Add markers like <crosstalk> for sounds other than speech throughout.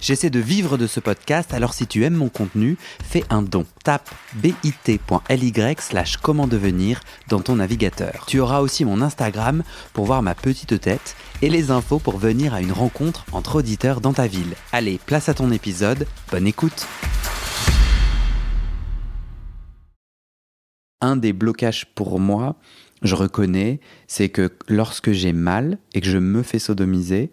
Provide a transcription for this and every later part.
J'essaie de vivre de ce podcast, alors si tu aimes mon contenu, fais un don. Tape bit.ly slash comment devenir dans ton navigateur. Tu auras aussi mon Instagram pour voir ma petite tête et les infos pour venir à une rencontre entre auditeurs dans ta ville. Allez, place à ton épisode, bonne écoute Un des blocages pour moi, je reconnais, c'est que lorsque j'ai mal et que je me fais sodomiser,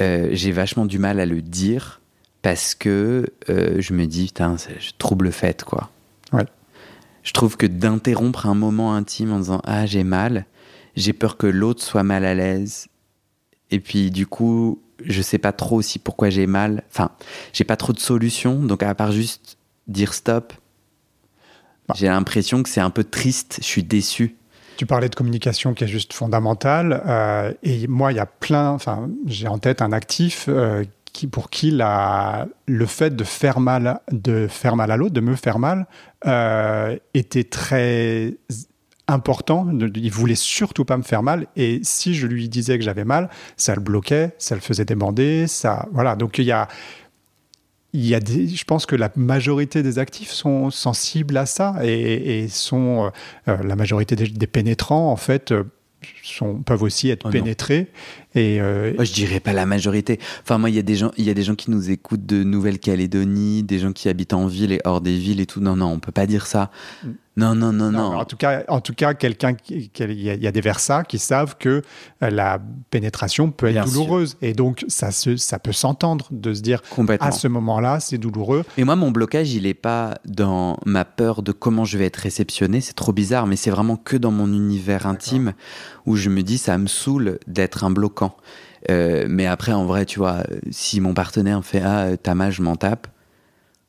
euh, j'ai vachement du mal à le dire parce que euh, je me dis, putain, c'est trouble fait, quoi. Ouais. Je trouve que d'interrompre un moment intime en disant, ah, j'ai mal, j'ai peur que l'autre soit mal à l'aise. Et puis, du coup, je sais pas trop aussi pourquoi j'ai mal. Enfin, j'ai pas trop de solutions. Donc, à part juste dire stop, Bah. j'ai l'impression que c'est un peu triste. Je suis déçu. Tu parlais de communication qui est juste fondamentale. euh, et moi, il y a plein. Enfin, j'ai en tête un actif euh, qui, pour qui la, le fait de faire mal, de faire mal à l'autre, de me faire mal, euh, était très important. Il voulait surtout pas me faire mal. Et si je lui disais que j'avais mal, ça le bloquait, ça le faisait débander. Ça, voilà. Donc il y a. Il y a des, je pense que la majorité des actifs sont sensibles à ça et, et sont euh, la majorité des, des pénétrants en fait euh, sont, peuvent aussi être Oh pénétrés et euh, Moi, je dirais pas la majorité. Enfin, moi, il y a des gens, il y a des gens qui nous écoutent de Nouvelle-Calédonie, des gens qui habitent en ville et hors des villes et tout. Non, non, on peut pas dire ça. Non, non, non, non, non. en tout cas en tout cas quelqu'un il y, a- des versats qui savent que euh, la pénétration peut être Bien sûr. douloureuse et donc ça se ça peut s'entendre de se dire à ce moment-là c'est douloureux Mais moi, mon blocage, il est pas dans ma peur de comment je vais être réceptionné. C'est trop bizarre, mais c'est vraiment que dans mon univers intime où je me dis ça me saoule d'être un bloquant. Euh, mais après, en vrai, tu vois, si mon partenaire fait ah mal, je m'en tape.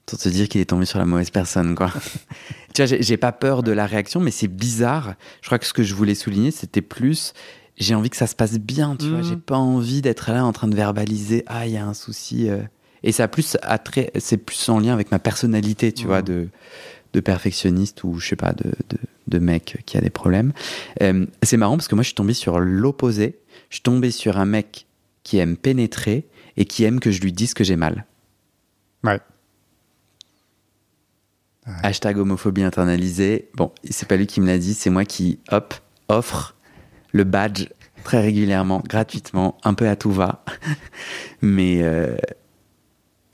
Pour te dire qu'il est tombé sur la mauvaise personne, quoi. <laughs> tu vois, j'ai- pas peur de la réaction, mais c'est bizarre. Je crois que ce que je voulais souligner, c'était plus. J'ai envie que ça se passe bien, tu vois. Mhm. J'ai pas envie d'être là en train de verbaliser. Ah, il y a un souci. euh. Et ça a plus c'est plus en lien avec ma personnalité, tu Mhm. vois, de, de perfectionniste ou je sais pas, de, de, de mec qui a des problèmes. Euh, c'est marrant parce que moi, je suis tombé sur l'opposé. Je suis tombé sur un mec qui aime pénétrer et qui aime que je lui dise que j'ai mal. ouais Hashtag homophobie internalisée. Bon, c'est pas lui qui me l'a dit, c'est moi qui, hop, offre le badge très régulièrement, gratuitement, un peu à tout va. <laughs> Mais euh,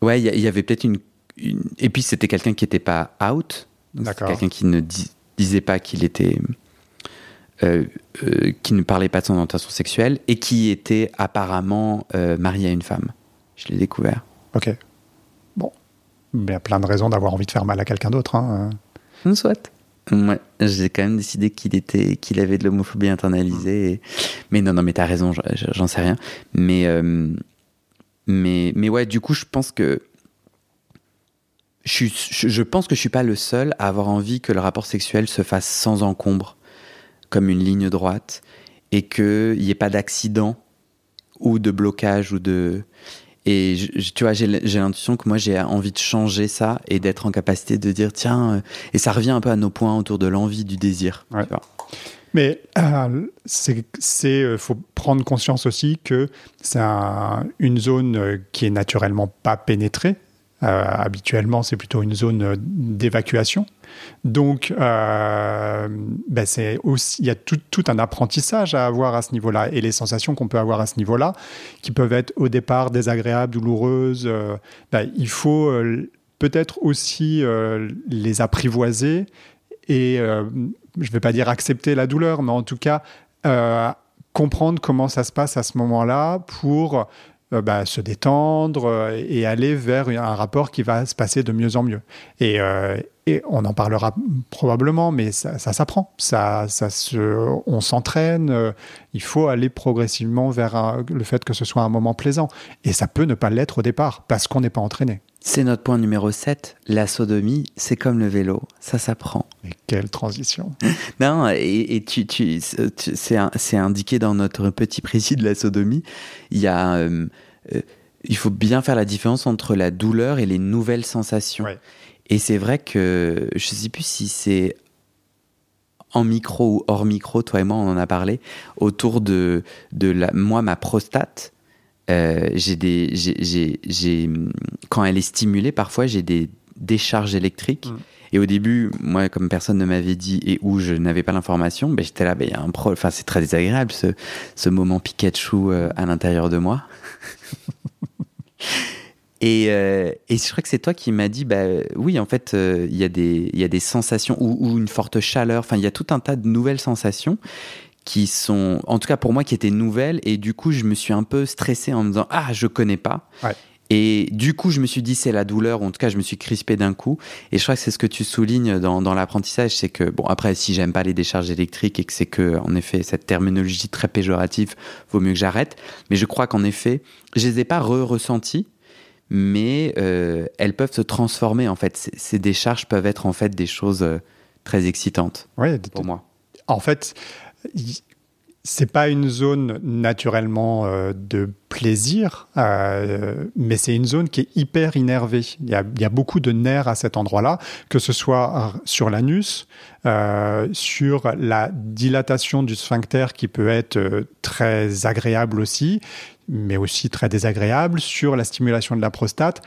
ouais, il y, avait peut-être une, une- Et puis c'était quelqu'un qui n'était pas out. Quelqu'un qui ne dis- disait pas qu'il était. euh, euh, qui ne parlait pas de son orientation sexuelle et qui était apparemment euh, marié à une femme. Je l'ai découvert. ok bon il y a plein de raisons d'avoir envie de faire mal à quelqu'un d'autre hein. On souhaite. Ouais, j'ai quand même décidé qu'il était, qu'il avait de l'homophobie internalisée. et- Mais non, non, mais t'as raison, j'en- j'en sais rien. Mais, euh, mais, mais ouais, du coup, je pense que je, suis, je, je pense que je suis pas le seul à avoir envie que le rapport sexuel se fasse sans encombre, comme une ligne droite, et qu'il n'y ait pas d'accident ou de blocage ou de. Et je- tu vois, j'ai l'intuition que moi j'ai envie de changer ça et d'être en capacité de dire tiens, euh, et ça revient un peu à nos points autour de l'envie, du désir. Ouais. tu vois. Mais euh, c'est, c'est, euh, faut prendre conscience aussi que c'est un- une zone euh, qui est naturellement pas pénétrée. Euh, habituellement, c'est plutôt une zone euh, d'évacuation. Donc, euh, ben c'est aussi, il y a tout, un apprentissage à avoir à ce niveau-là et les sensations qu'on peut avoir à ce niveau-là, qui peuvent être au départ désagréables, douloureuses. ben, il faut peut-être aussi les apprivoiser et je ne vais pas dire accepter la douleur, mais en tout cas comprendre comment ça se passe à ce moment-là pour euh, bah, se détendre euh, et aller vers un rapport qui va se passer de mieux en mieux. Et, euh, et on en parlera probablement, mais ça, ça s'apprend. Ça, ça se, on s'entraîne. euh, il faut aller progressivement vers un- le fait que ce soit un moment plaisant. Et ça peut ne pas l'être au départ parce qu'on n'est pas entraîné. C'est notre point numéro 7. La sodomie, c'est comme le vélo, ça s'apprend. Mais quelle transition <laughs> Non, et, et tu, tu, tu- c'est indiqué dans notre petit précis de la sodomie. Il y a euh, euh, il faut bien faire la différence entre la douleur et les nouvelles sensations. Ouais. Et c'est vrai que je sais plus si c'est en micro ou hors micro, toi et moi, on en a parlé, autour de, de la, moi, ma prostate. Euh, j'ai des, j'ai, j'ai, j'ai- quand elle est stimulée, parfois j'ai des décharges électriques. Mm. Et au début, moi, comme personne ne m'avait dit et où je n'avais pas l'information, ben, j'étais là, ben, il y a un pro. Enfin, c'est très désagréable ce, ce moment Pikachu euh, à l'intérieur de moi. <laughs> Et, euh, et je crois que c'est toi qui m'as dit, bah oui, en fait, euh, il y, a des- il y a des sensations ou, ou une forte chaleur. Enfin, il y a tout un tas de nouvelles sensations qui sont, en tout cas pour moi, qui étaient nouvelles. Et du coup, je me suis un peu stressé en me disant, ah, je connais pas. Ouais. Et du coup, je me suis dit, c'est la douleur. ou En tout cas, je me suis crispé d'un coup. Et je crois que c'est ce que tu soulignes dans, dans l'apprentissage. C'est que, bon, après, si j'aime pas les décharges électriques et que c'est que, en effet, cette terminologie très péjorative, vaut mieux que j'arrête. Mais je crois qu'en effet, je les ai pas re-ressentis mais euh, elles peuvent se transformer en fait. Ces, ces décharges peuvent être en fait des choses euh, très excitantes Ouais, pour moi. en fait, c'est pas une zone naturellement euh, de plaisir, euh, mais c'est une zone qui est hyper innervée. Il y a, beaucoup de nerfs à cet endroit-là, que ce soit sur l'anus, euh, sur la dilatation du sphincter qui peut être très agréable aussi, mais aussi très désagréable, sur la stimulation de la prostate.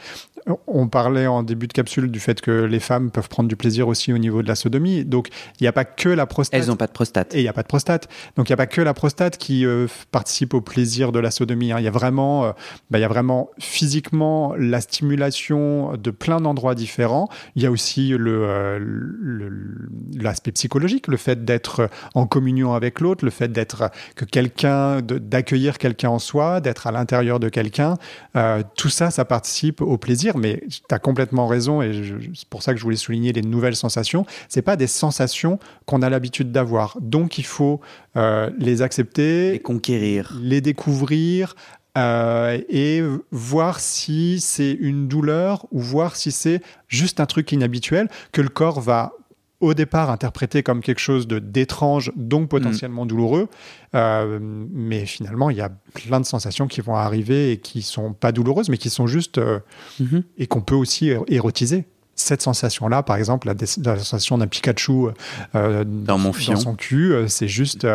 On parlait en début de capsule du fait que les femmes peuvent prendre du plaisir aussi au niveau de la sodomie. Donc, il n'y a pas que la prostate. Elles n'ont pas de prostate. Et il n'y a pas de prostate. Donc il n'y a pas que la prostate qui euh, participe au plaisir de la sodomie. hein. Il y a vraiment, euh, bah, il y a vraiment physiquement la stimulation de plein d'endroits différents. Il y a aussi le, euh, le- l'aspect psychologique, le fait d'être en communion avec l'autre, le fait d'être que quelqu'un, d'accueillir quelqu'un en soi, d'être à l'intérieur de quelqu'un. Euh, tout ça, ça participe au plaisir. Mais tu as complètement raison et c'est pour ça que je voulais souligner les nouvelles sensations. C'est pas des sensations qu'on a l'habitude d'avoir. Donc il faut euh, les accepter, Et conquérir. les découvrir euh, et voir si c'est une douleur ou voir si c'est juste un truc inhabituel que le corps va au départ interpréter comme quelque chose de d'étrange, donc potentiellement douloureux. Euh, mais finalement, il y a plein de sensations qui vont arriver et qui sont pas douloureuses, mais qui sont juste euh, Mhm. et qu'on peut aussi érotiser. Cette sensation-là, par exemple, la, sensation d'un Pikachu euh, Dans mon dans son cul, c'est juste,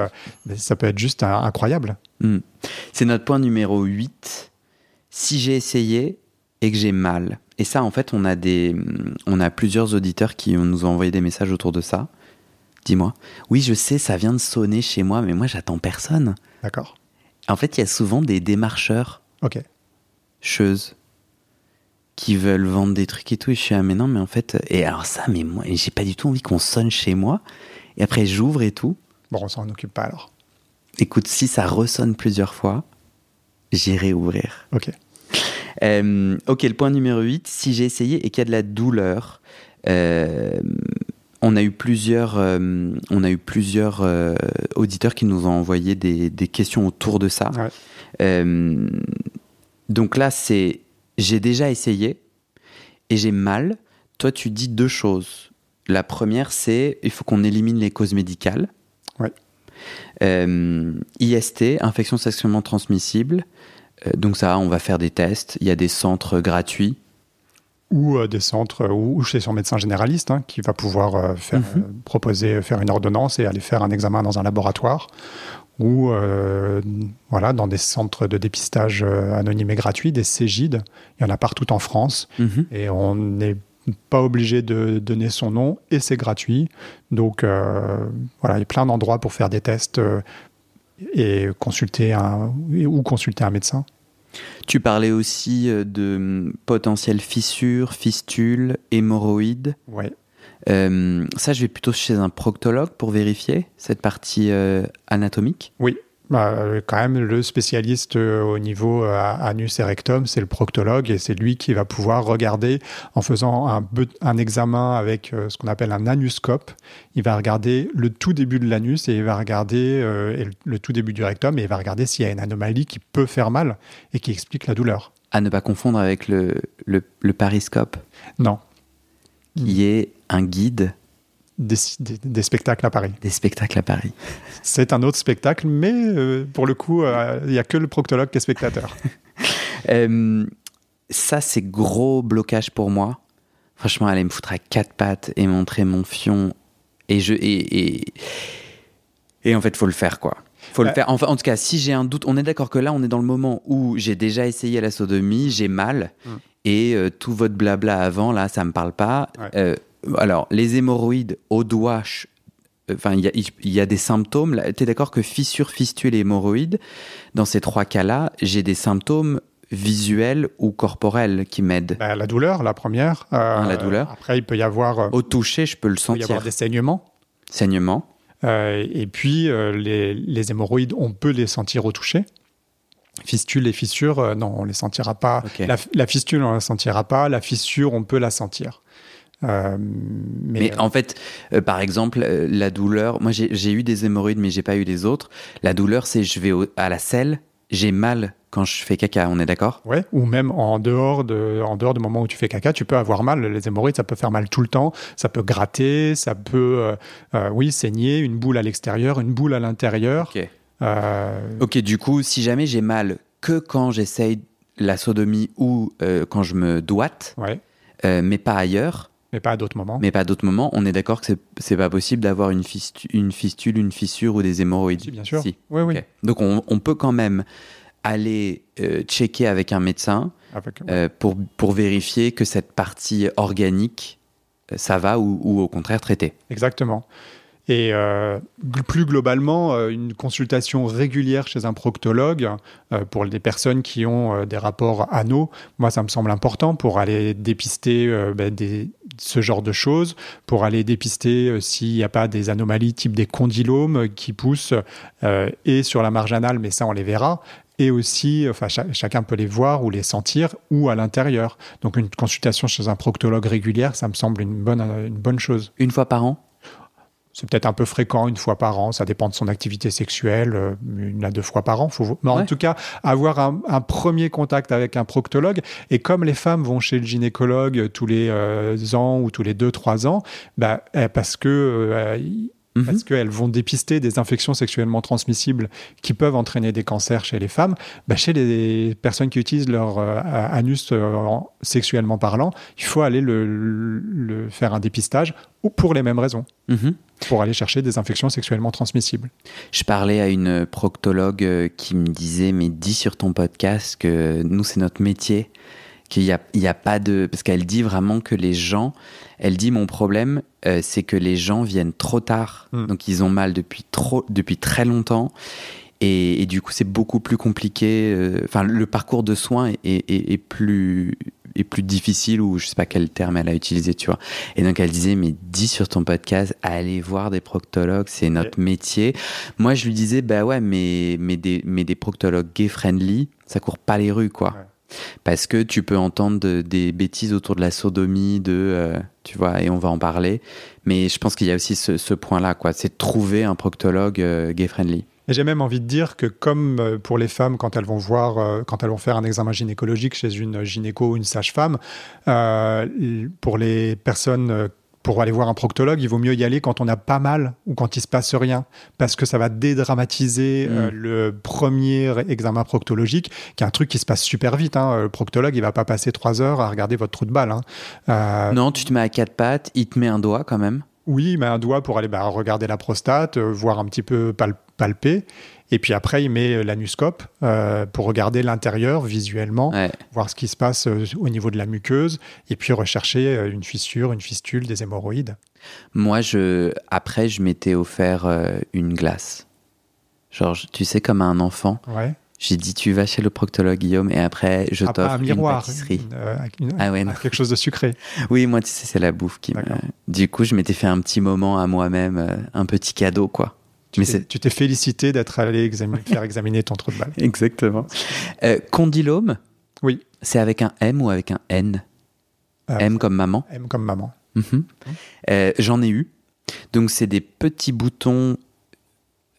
ça peut être juste incroyable. Mm. C'est notre point numéro 8. Si j'ai essayé et que j'ai mal. Et ça, en fait, on a, des, on a plusieurs auditeurs qui nous ont envoyé des messages autour de ça. Dis-moi. Oui, je sais, ça vient de sonner chez moi, mais moi, j'attends personne. D'accord. En fait, il y a souvent des démarcheurs Ok. cheuses qui veulent vendre des trucs et tout. Et je suis ah mais non, mais en fait, et alors ça, mais moi, j'ai pas du tout envie qu'on sonne chez moi. Et après, j'ouvre et tout. Bon, on s'en occupe pas alors. Écoute, si ça ressonne plusieurs fois, j'irai ouvrir. Ok. Euh, ok, le point numéro 8, si j'ai essayé et qu'il y a de la douleur, euh, on a eu plusieurs, euh, on a eu plusieurs auditeurs qui nous ont envoyé des, des questions autour de ça. Ouais. Donc là, c'est j'ai déjà essayé et j'ai mal. Toi, tu dis deux choses. La première, c'est il faut qu'on élimine les causes médicales. Ouais. Euh, IST, infection sexuellement transmissible. Euh, donc ça, on va faire des tests. Il y a des centres gratuits. Ou euh, des centres, ou, chez son médecin généraliste, hein, qui va pouvoir euh, faire, Mhm. proposer, faire une ordonnance et aller faire un examen dans un laboratoire. Ou euh, voilà, dans des centres de dépistage euh, anonymes et gratuits, des CEGID. Il y en a partout en France. Mhm. et on n'est pas obligé de donner son nom et c'est gratuit. Donc euh, voilà, il y a plein d'endroits pour faire des tests et consulter un ou consulter un médecin. Tu parlais aussi euh, de hum, potentielles fissures, fistules, hémorroïdes. Ouais. Euh, ça, je vais plutôt chez un proctologue pour vérifier cette partie euh, anatomique. Oui. Bah, euh, quand même, le spécialiste euh, au niveau euh, anus et rectum, c'est le proctologue et c'est lui qui va pouvoir regarder en faisant un, examen avec ce qu'on appelle un anuscope. Il va regarder le tout début de l'anus et il va regarder euh, le tout début du rectum et il va regarder s'il y a une anomalie qui peut faire mal et qui explique la douleur. À ne pas confondre avec le, le, le pariscope, Non, qui est un guide des, des- des spectacles à Paris. des spectacles à Paris. C'est un autre spectacle, mais euh, pour le coup, euh, il n'y a que le proctologue qui est spectateur. <laughs> Euh, ça, c'est gros blocage pour moi. Franchement, aller me foutre à quatre pattes et montrer mon fion. Et, je, et, et, et en fait, faut le faire, quoi. Faut le faire. Enfin, en tout cas, si j'ai un doute, on est d'accord que là, on est dans le moment où j'ai déjà essayé la sodomie, j'ai mal, Mm. et tout votre blabla avant, là, ça me parle pas. Ouais. Alors, les hémorroïdes au doigt, enfin, il y a, il y a des symptômes. là. T'es d'accord que fissure, fistule et hémorroïdes, dans ces trois cas-là, j'ai des symptômes visuels ou corporels qui m'aident. Bah, la douleur, la première. Euh, la douleur. Après, il peut y avoir, euh, Au toucher, je peux le il peut y avoir sentir. des saignements. Saignement. Euh, et puis, les, les hémorroïdes, on peut les sentir au toucher. Fistules et fissures, euh, non, on les sentira pas. La, la fistule, on la sentira pas. La fissure, on peut la sentir. Euh, mais Mais en fait, euh, par exemple, euh, la douleur, moi j'ai eu des hémorroïdes, mais j'ai pas eu les autres. La douleur, c'est je vais au- à la selle, j'ai mal quand je fais caca, on est d'accord? Ouais, ou même en dehors de, en dehors du moment où tu fais caca, tu peux avoir mal. Les hémorroïdes, ça peut faire mal tout le temps. Ça peut gratter, ça peut, euh, euh, oui, saigner, une boule à l'extérieur, une boule à l'intérieur. Ok. Euh, Ok, du coup, si jamais j'ai mal que quand j'essaye la sodomie ou euh, quand je me doite, ouais, euh, mais pas ailleurs, mais pas à d'autres moments. mais pas à d'autres moments, on est d'accord que c'est- pas possible d'avoir une, une fistule, une fissure ou des hémorroïdes Si, bien sûr. Si. Oui, oui. Donc on, on peut quand même aller euh, checker avec un médecin Avec- euh, pour, pour vérifier que cette partie organique, euh, ça va ou, ou au contraire traiter. Exactement. Et euh, plus globalement, euh, une consultation régulière chez un proctologue euh, pour les personnes qui ont euh, des rapports anaux, moi ça me semble important pour aller dépister euh, ben, des, ce genre de choses, pour aller dépister euh, s'il n'y a pas des anomalies type des condylomes qui poussent euh, et sur la marge anale, mais ça on les verra. Et aussi, enfin, cha- chacun peut les voir ou les sentir, ou à l'intérieur. Donc, une consultation chez un proctologue régulière, ça me semble une bonne, une bonne chose. Une fois par an? C'est peut-être un peu fréquent, une fois par an, ça dépend de son activité sexuelle, euh, une à deux fois par an. Faut... Mais en tout cas, avoir un, un premier contact avec un proctologue. Et comme les femmes vont chez le gynécologue tous les euh, ans ou tous les deux, trois ans, bah, eh, parce que. euh, Mhm. parce qu'elles vont dépister des infections sexuellement transmissibles qui peuvent entraîner des cancers chez les femmes, bah, chez les personnes qui utilisent leur euh, anus euh, en- sexuellement parlant, il faut aller le, le- le faire un dépistage ou pour les mêmes raisons Mhm. pour aller chercher des infections sexuellement transmissibles. Je parlais à une proctologue euh, qui me disait mais dis sur ton podcast que nous c'est notre métier qu'il y a, il y a pas de parce qu'elle dit vraiment que les gens elle dit mon problème euh, c'est que les gens viennent trop tard Mm. donc ils ont mal depuis trop depuis très longtemps et, et du coup c'est beaucoup plus compliqué euh, enfin le parcours de soins est, est- est plus est plus difficile ou je sais pas quel terme elle a utilisé tu vois et donc elle disait mais dis sur ton podcast allez voir des proctologues c'est notre métier moi, je lui disais, bah ouais, mais, mais, des, mais des proctologues gay-friendly, ça court pas les rues, quoi. Ouais. Parce que tu peux entendre de- des bêtises autour de la sodomie, de, euh, tu vois, et on va en parler. Mais je pense qu'il y a aussi ce, point-là, quoi. C'est trouver un proctologue euh, gay-friendly. Et j'ai même envie de dire que comme euh, pour les femmes, quand elles vont voir, quand elles vont faire un examen gynécologique chez une gynéco ou une sage-femme, pour les personnes pour aller voir un proctologue, il vaut mieux y aller quand on a pas mal ou quand il se passe rien, parce que ça va dédramatiser Mm. euh, le premier examen proctologique, qui est un truc qui se passe super vite. hein. Le proctologue, il va pas passer trois heures à regarder votre trou de balle. hein. Euh, Non, tu te mets à quatre pattes, il te met un doigt quand même. oui, il met un doigt pour aller bah, regarder la prostate, euh, voir un petit peu pal- palper. Et puis après, il met euh, l'anuscope euh, pour regarder l'intérieur visuellement, Ouais. voir ce qui se passe euh, au niveau de la muqueuse, et puis rechercher une fissure, une fistule, des hémorroïdes. Moi, je, après, je m'étais offert une glace. Genre, tu sais, comme à un enfant. Ouais. J'ai dit, tu vas chez le proctologue, Guillaume, et après, je Après, t'offre un une miroir, pâtisserie. une, euh, une- Ah ouais, non. quelque chose de sucré. <laughs> Oui, moi, tu sais, c'est la bouffe qui me... Du coup, je m'étais fait un petit moment à moi-même, un petit cadeau, quoi. Tu t'es- félicité d'être allé examiner- <laughs> faire examiner ton trou de balle. Exactement. Euh, condylome, Oui. c'est avec un M ou avec un N Euh, M comme maman. M comme maman. Mhm. Euh, J'en ai eu. Donc, c'est des petits boutons,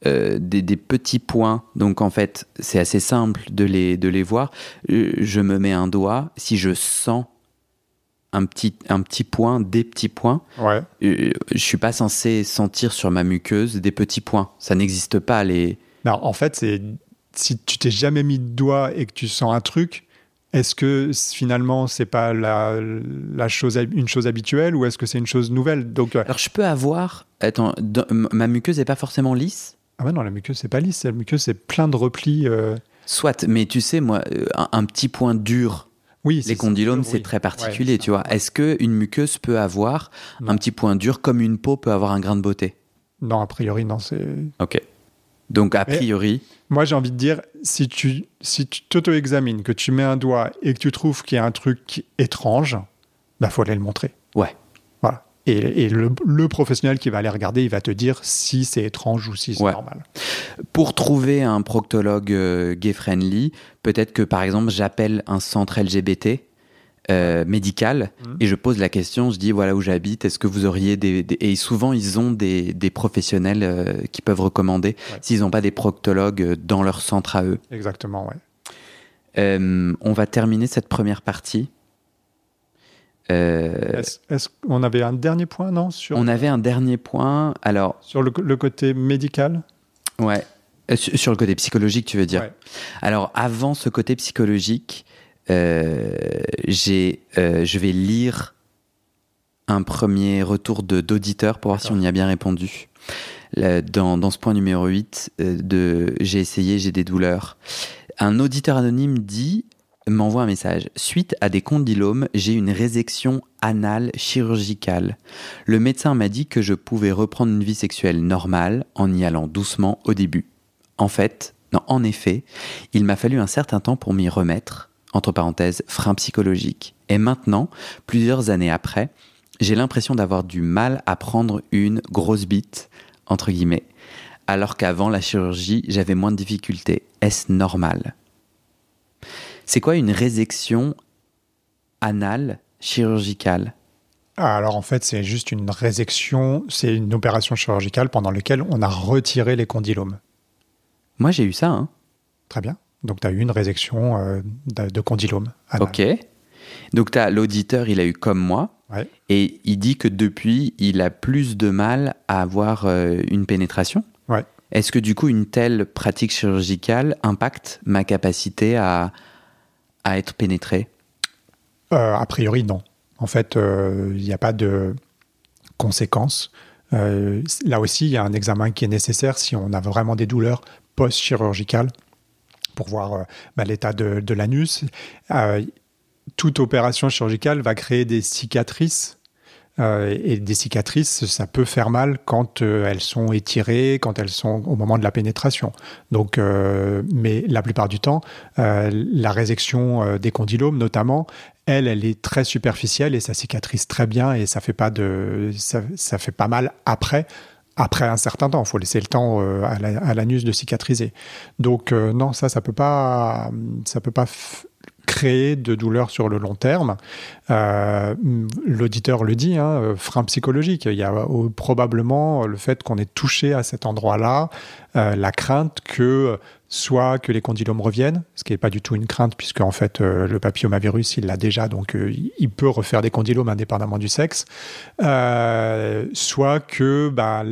des, des petits points. Donc, en fait, c'est assez simple de les, de les voir. Je me mets un doigt. Si je sens un petit, un petit point, des petits points, Ouais. euh, je suis pas censé sentir sur ma muqueuse des petits points. Ça n'existe pas. Les... En fait, c'est si tu t'es jamais mis de doigt et que tu sens un truc, est-ce que finalement c'est pas la, la, chose, une chose habituelle ou est-ce que c'est une chose nouvelle? Donc, Alors je peux avoir. Attends, ma muqueuse n'est pas forcément lisse? Ah ouais, non, la muqueuse c'est pas lisse. La muqueuse c'est plein de replis. Soit, mais tu sais, moi, un, petit point dur. Oui, les condylomes, c'est très particulier, tu vois. Est-ce qu'une muqueuse peut avoir un petit point dur comme une peau peut avoir un grain de beauté? Non, a priori, non. C'est. Ok. Donc, a priori. moi, j'ai envie de dire, si tu si tu t'auto-examines, que tu mets un doigt et que tu trouves qu'il y a un truc étrange, bah, faut aller le montrer. Ouais. Et, le, professionnel qui va aller regarder, il va te dire si c'est étrange ou si c'est normal. Pour trouver un proctologue euh, gay-friendly, peut-être que par exemple j'appelle un centre LGBT euh, médical mmh. et je pose la question, je dis voilà où j'habite, est-ce que vous auriez des, Et souvent ils ont des, professionnels euh, qui peuvent recommander s'ils n'ont pas des proctologues dans leur centre à eux. Exactement, ouais. on va terminer cette première partie euh, est-ce qu'on avait un dernier point, non sur... On avait un dernier point. Alors, sur le, côté médical? Ouais. Euh, sur, le côté psychologique, tu veux dire? Alors, avant ce côté psychologique, euh, j'ai, je vais lire un premier retour d'auditeur pour voir si on y a bien répondu. Dans, dans, ce point numéro 8 de J'ai essayé, j'ai des douleurs. Un auditeur anonyme dit m'envoie un message. Suite à des condylomes, j'ai une résection anale chirurgicale. Le médecin m'a dit que je pouvais reprendre une vie sexuelle normale en y allant doucement au début. En fait, non, en effet, il m'a fallu un certain temps pour m'y remettre, entre parenthèses, frein psychologique. Et maintenant, plusieurs années après, j'ai l'impression d'avoir du mal à prendre une grosse bite, entre guillemets, alors qu'avant la chirurgie, j'avais moins de difficultés. Est-ce normal? C'est quoi une résection anale chirurgicale? Ah, alors en fait, c'est juste une résection, c'est une opération chirurgicale pendant laquelle on a retiré les condylomes. Moi, j'ai eu ça. Hein. Très bien. Donc, tu as eu une résection euh, de, condylomes. Ok. Donc, l'auditeur, il a eu comme moi. Et il dit que depuis, il a plus de mal à avoir euh, une pénétration. Ouais. Est-ce que du coup, une telle pratique chirurgicale impacte ma capacité à, à être pénétré euh, A priori, non. En fait, il euh, n'y a pas de conséquences. Euh, là aussi, il y a un examen qui est nécessaire si on a vraiment des douleurs post-chirurgicales pour voir bah, l'état de l'anus. toute opération chirurgicale va créer des cicatrices euh, et des cicatrices, ça peut faire mal quand euh, elles sont étirées, quand elles sont au moment de la pénétration. Donc, euh, mais la plupart du temps, la résection des condylomes, notamment, elle, elle est très superficielle et ça cicatrise très bien et ça fait pas de, ça, fait pas mal après après un certain temps. Il faut laisser le temps à l'anus de cicatriser. Donc non, ça, ça peut pas, ça peut pas créer de douleurs sur le long terme. Euh, l'auditeur le dit, hein, euh, frein psychologique. Il y a euh, probablement le fait qu'on est touché à cet endroit-là, la crainte que soit que les condylomes reviennent, ce qui n'est pas du tout une crainte, puisque en fait le papillomavirus il l'a déjà, donc il peut refaire des condylomes indépendamment du sexe, soit que bah,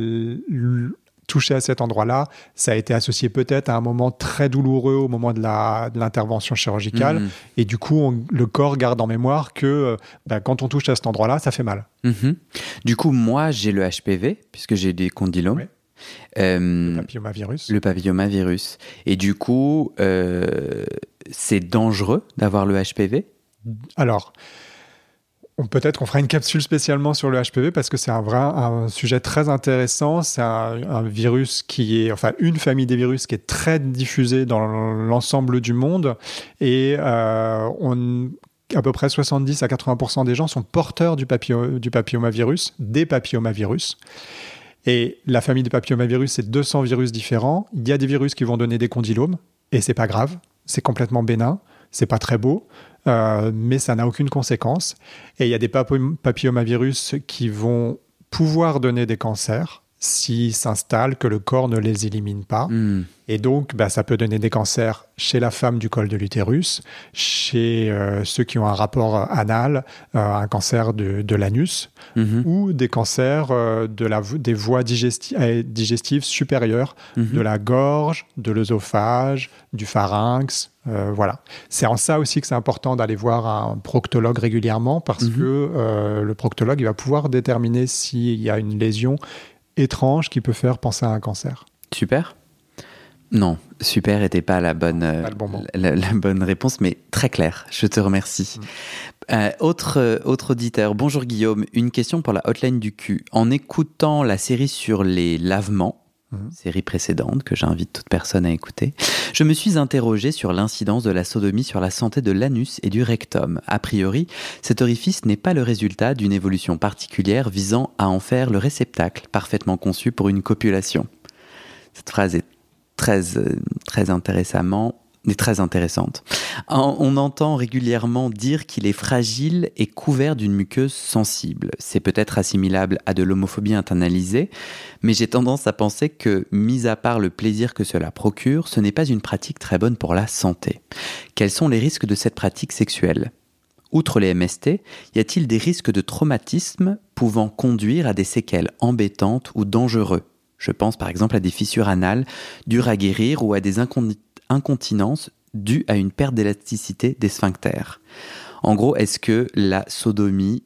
touché à cet endroit-là. Ça a été associé peut-être à un moment très douloureux au moment de l'intervention chirurgicale. Mhm. Et du coup, le corps garde en mémoire que euh, bah, quand on touche à cet endroit-là, ça fait mal. Mhm. Du coup, moi, j'ai le HPV, puisque j'ai des condylomes. Euh, le papillomavirus. Le papillomavirus. Et du coup, euh, c'est dangereux d'avoir le HPV Alors, Peut-être qu'on fera une capsule spécialement sur le HPV parce que c'est un, vrai, un sujet très intéressant. C'est un, virus qui est, enfin, une famille des virus qui est très diffusée dans l'ensemble du monde. Et euh, on, à peu près 70 à 80% des gens sont porteurs du, du papillomavirus, des papillomavirus. Et la famille des papillomavirus, c'est 200 virus différents. Il y a des virus qui vont donner des condylomes, et c'est pas grave, c'est complètement bénin, c'est pas très beau. Euh, mais ça n'a aucune conséquence. Et il y a des papillomavirus qui vont pouvoir donner des cancers. S'ils s'installent, que le corps ne les élimine pas. Hmm. Et donc, bah, ça peut donner des cancers chez la femme du col de l'utérus, chez euh, ceux qui ont un rapport anal, euh, un cancer de, de l'anus, Mhm. ou des cancers euh, de la, des voies digesti- digestives supérieures, Mhm. de la gorge, de l'œsophage, du pharynx. voilà. C'est en ça aussi que c'est important d'aller voir un proctologue régulièrement parce Mhm. que le proctologue il va pouvoir déterminer s'il y a une lésion étrange qui peut faire penser à un cancer. Super. Non, super était pas la bonne, euh, Pas bon la, la bonne réponse, mais très clair. Je te remercie. Mm. Euh, autre, euh, autre auditeur. Bonjour Guillaume. Une question pour la hotline du cul. En écoutant la série sur les lavements, Mhm. série précédente que j'invite toute personne à écouter, je me suis interrogé sur l'incidence de la sodomie sur la santé de l'anus et du rectum. A priori, cet orifice n'est pas le résultat d'une évolution particulière visant à en faire le réceptacle parfaitement conçu pour une copulation. Cette phrase est très, euh, très intéressamment est très intéressante. On entend régulièrement dire qu'il est fragile et couvert d'une muqueuse sensible. C'est peut-être assimilable à de l'homophobie internalisée, mais j'ai tendance à penser que, mis à part le plaisir que cela procure, ce n'est pas une pratique très bonne pour la santé. Quels sont les risques de cette pratique sexuelle? Outre les MST, y a-t-il des risques de traumatisme pouvant conduire à des séquelles embêtantes ou dangereux? Je pense par exemple à des fissures anales dures à guérir ou à des incon- incontinences dues à une perte d'élasticité des sphincters. En gros, est-ce que la sodomie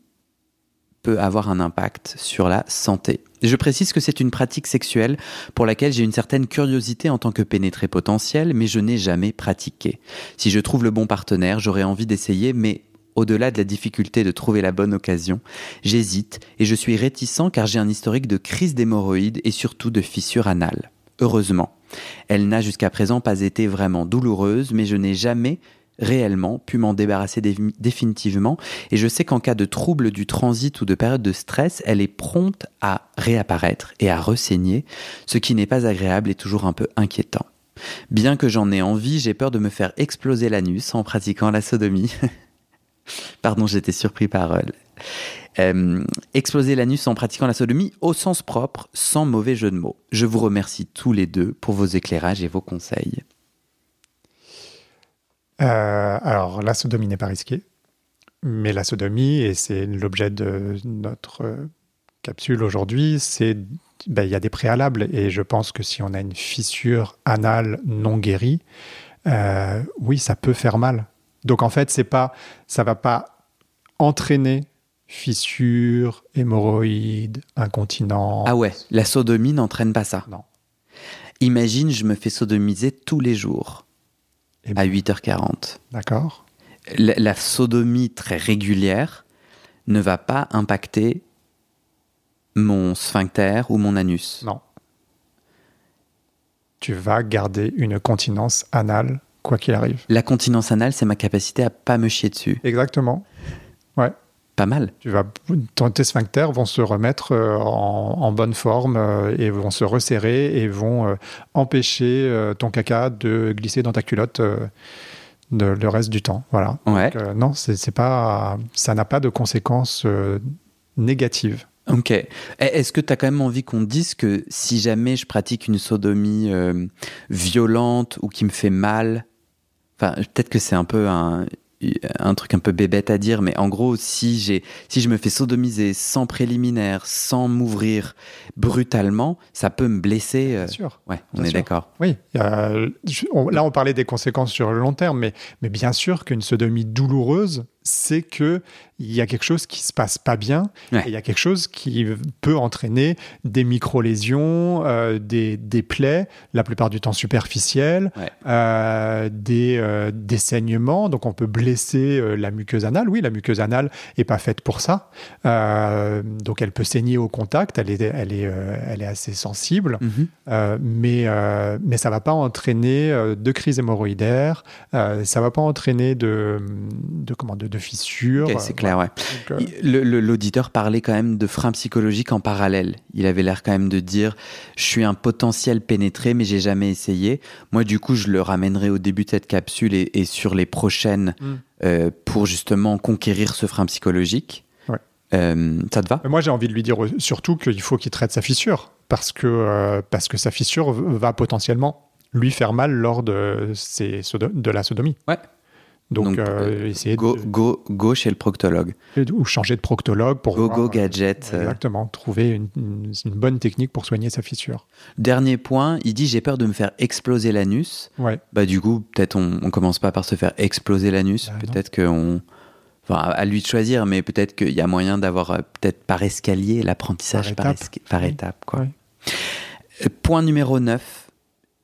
peut avoir un impact sur la santé? Je précise que c'est une pratique sexuelle pour laquelle j'ai une certaine curiosité en tant que pénétré potentiel, mais je n'ai jamais pratiqué. Si je trouve le bon partenaire, j'aurais envie d'essayer, mais au-delà de la difficulté de trouver la bonne occasion, j'hésite et je suis réticent car j'ai un historique de crise d'hémorroïdes et surtout de fissures anales. Heureusement, elle n'a jusqu'à présent pas été vraiment douloureuse, mais je n'ai jamais réellement pu m'en débarrasser dé- définitivement et je sais qu'en cas de trouble du transit ou de période de stress, elle est prompte à réapparaître et à ressaigner, ce qui n'est pas agréable et toujours un peu inquiétant. Bien que j'en ai envie, j'ai peur de me faire exploser l'anus en pratiquant la sodomie. <laughs> Pardon, j'étais surpris par euh, euh, exploser l'anus en pratiquant la sodomie au sens propre, sans mauvais jeu de mots. Je vous remercie tous les deux pour vos éclairages et vos conseils. Euh, alors, la sodomie n'est pas risquée, mais la sodomie, et c'est l'objet de notre euh, capsule aujourd'hui, c'est ben, il y a des préalables, et je pense que si on a une fissure anale non guérie, euh, oui, ça peut faire mal. Donc en fait, c'est pas, ça va pas entraîner fissure, hémorroïdes, incontinence. Ah ouais, la sodomie n'entraîne pas ça. Non. Imagine, je me fais sodomiser tous les jours Eh à ben, 8h40. D'accord. La, la sodomie très régulière ne va pas impacter mon sphincter ou mon anus. Non. Tu vas garder une continence anale, quoi qu'il arrive. La continence anale, c'est ma capacité à pas me chier dessus. Exactement. Pas mal. Tu vas, ton- tes sphincters vont se remettre euh, en, en bonne forme euh, et vont se resserrer et vont euh, empêcher ton caca de glisser dans ta culotte de- le reste du temps. Voilà. Ouais. Donc, euh, non, c'est pas, ça n'a pas de conséquences euh, négatives. Ok. Et Est-ce que tu as quand même envie qu'on dise que si jamais je pratique une sodomie euh, violente ou qui me fait mal, enfin peut-être que c'est un peu un, un truc un peu bébête à dire, mais en gros, si, j'ai, si je me fais sodomiser sans préliminaire, sans m'ouvrir brutalement, ça peut me blesser. euh, Bien sûr. Ouais, on Bien est d'accord. Oui, euh, on- là on parlait des conséquences sur le long terme, mais, mais bien sûr qu'une sodomie douloureuse, c'est que il y a quelque chose qui se passe pas bien, Ouais. il y a quelque chose qui peut entraîner des micro-lésions, euh, des, des plaies, la plupart du temps superficielles, Ouais. euh, des, euh, des saignements, donc on peut blesser la muqueuse anale. Oui, la muqueuse anale est pas faite pour ça, donc elle peut saigner au contact, elle est, elle est, elle est assez sensible. Mhm. Euh, mais, mais ça va pas entraîner de crise hémorroïdaire, ça va pas entraîner de, de, comment, de, de fissures. Ok, c'est clair, ouais. Euh, L'auditeur parlait quand même de freins psychologiques en parallèle. Il avait l'air quand même de dire Je suis un potentiel pénétré, mais j'ai jamais essayé. Moi, du coup, je le ramènerai au début de cette capsule et, et sur les prochaines Mm. euh, pour justement conquérir ce frein psychologique. Ouais. Euh, ça te va? Moi, j'ai envie de lui dire euh, surtout qu'il faut qu'il traite sa fissure. parce que, euh, parce que sa fissure va potentiellement lui faire mal lors de, ses de la sodomie. Ouais. Donc, euh, essayer go, de, go, go chez le proctologue. ou changer de proctologue pour Go, voir, go, euh, gadget. euh. exactement trouver une, une- une bonne technique pour soigner sa fissure. Dernier point, il dit j'ai peur de me faire exploser l'anus. Ouais. Bah du coup, peut-être on, on commence pas par se faire exploser l'anus. Bah, peut-être qu'on... Enfin, à lui de choisir, mais peut-être qu'il y a moyen d'avoir euh, peut-être par escalier l'apprentissage Par par, esca- par Oui. étape. Quoi. Euh, Point numéro 9.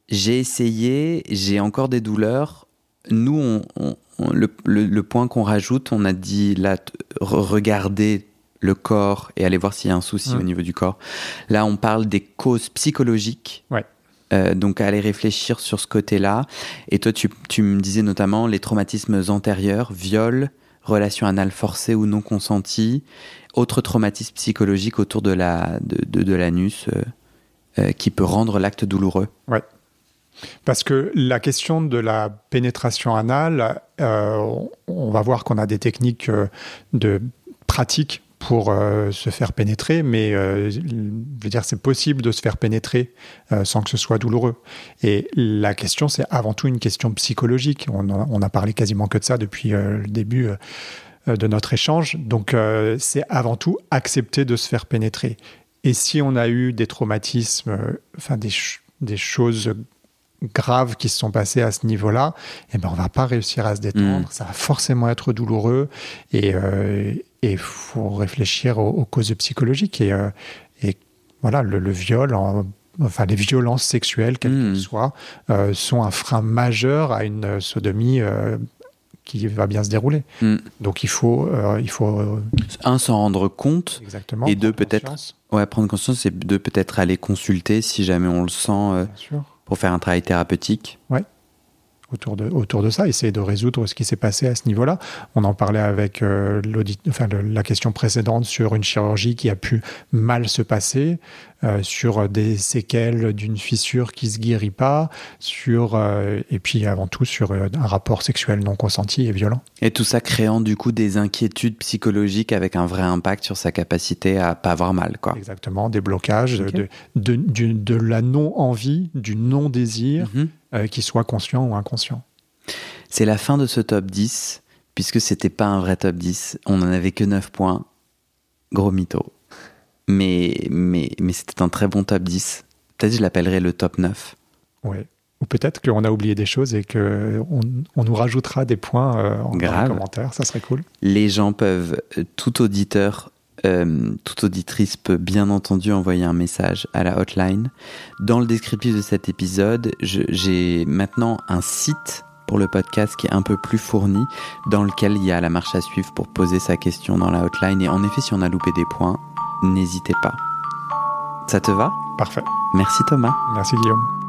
J'ai essayé, j'ai encore des douleurs. Nous, on- on- on- le, le- le point qu'on rajoute, on a dit là, regarder le corps et aller voir s'il y a un souci Mm. au niveau du corps. Là, on parle des causes psychologiques. Ouais. Euh, donc, aller réfléchir sur ce côté-là. Et toi, tu, tu me disais notamment les traumatismes antérieurs, viol, relation anale forcée ou non consentie, autres traumatismes psychologiques autour de la de, de- de l'anus euh, euh, qui peut rendre l'acte douloureux. Parce que la question de la pénétration anale, euh, on- va voir qu'on a des techniques euh, de pratique pour euh, se faire pénétrer, mais je veux dire, c'est possible de se faire pénétrer sans que ce soit douloureux. Et la question, c'est avant tout une question psychologique. On a, parlé quasiment que de ça depuis le début de notre échange. Donc, c'est avant tout accepter de se faire pénétrer. Et si on a eu des traumatismes, enfin des choses graves qui se sont passées à ce niveau-là, eh ben on va pas réussir à se détendre. Mm. Ça va forcément être douloureux et il faut réfléchir aux, aux causes psychologiques et, euh, et voilà le, le viol. en- Enfin, les violences sexuelles, quelles Mm. qu'elles soient, euh, sont un frein majeur à une euh, sodomie euh, qui va bien se dérouler. Mm. Donc, il faut, euh, il faut euh, Un, s'en rendre compte. exactement. Et deux, peut-être- Ouais, prendre conscience, c'est de peut-être aller consulter si jamais on le sent euh, Bien sûr. Pour faire un travail thérapeutique. Autour de, autour de ça, essayer de résoudre ce qui s'est passé à ce niveau-là. On en parlait avec euh, l'audit, enfin, le- la question précédente sur une chirurgie qui a pu mal se passer, euh, sur des séquelles d'une fissure qui se guérit pas, sur euh, et puis avant tout sur euh, un rapport sexuel non consenti et violent. Et tout ça créant du coup des inquiétudes psychologiques avec un vrai impact sur sa capacité à pas avoir mal, quoi. Exactement, des blocages, de, de, de la non-envie, du non-désir, Mhm. Euh, qu'il soit conscient ou inconscient. C'est la fin de ce top 10, puisque c'était pas un vrai top 10. On n'en avait que 9 points. Gros mytho. Mais, mais, mais c'était un très bon top 10. Peut-être je l'appellerai le top 9. Ouais. Ou peut-être qu'on a oublié des choses et qu'on on nous rajoutera des points euh, en Grave. commentaires, ça serait cool. Les gens peuvent, euh, tout auditeur, euh, toute auditrice peut bien entendu envoyer un message à la hotline. Dans le descriptif de cet épisode, j'ai maintenant un site pour le podcast qui est un peu plus fourni, dans lequel il y a la marche à suivre pour poser sa question dans la hotline. Et en effet, si on a loupé des points, n'hésitez pas. Ça te va? Parfait. Merci Thomas. Merci Guillaume.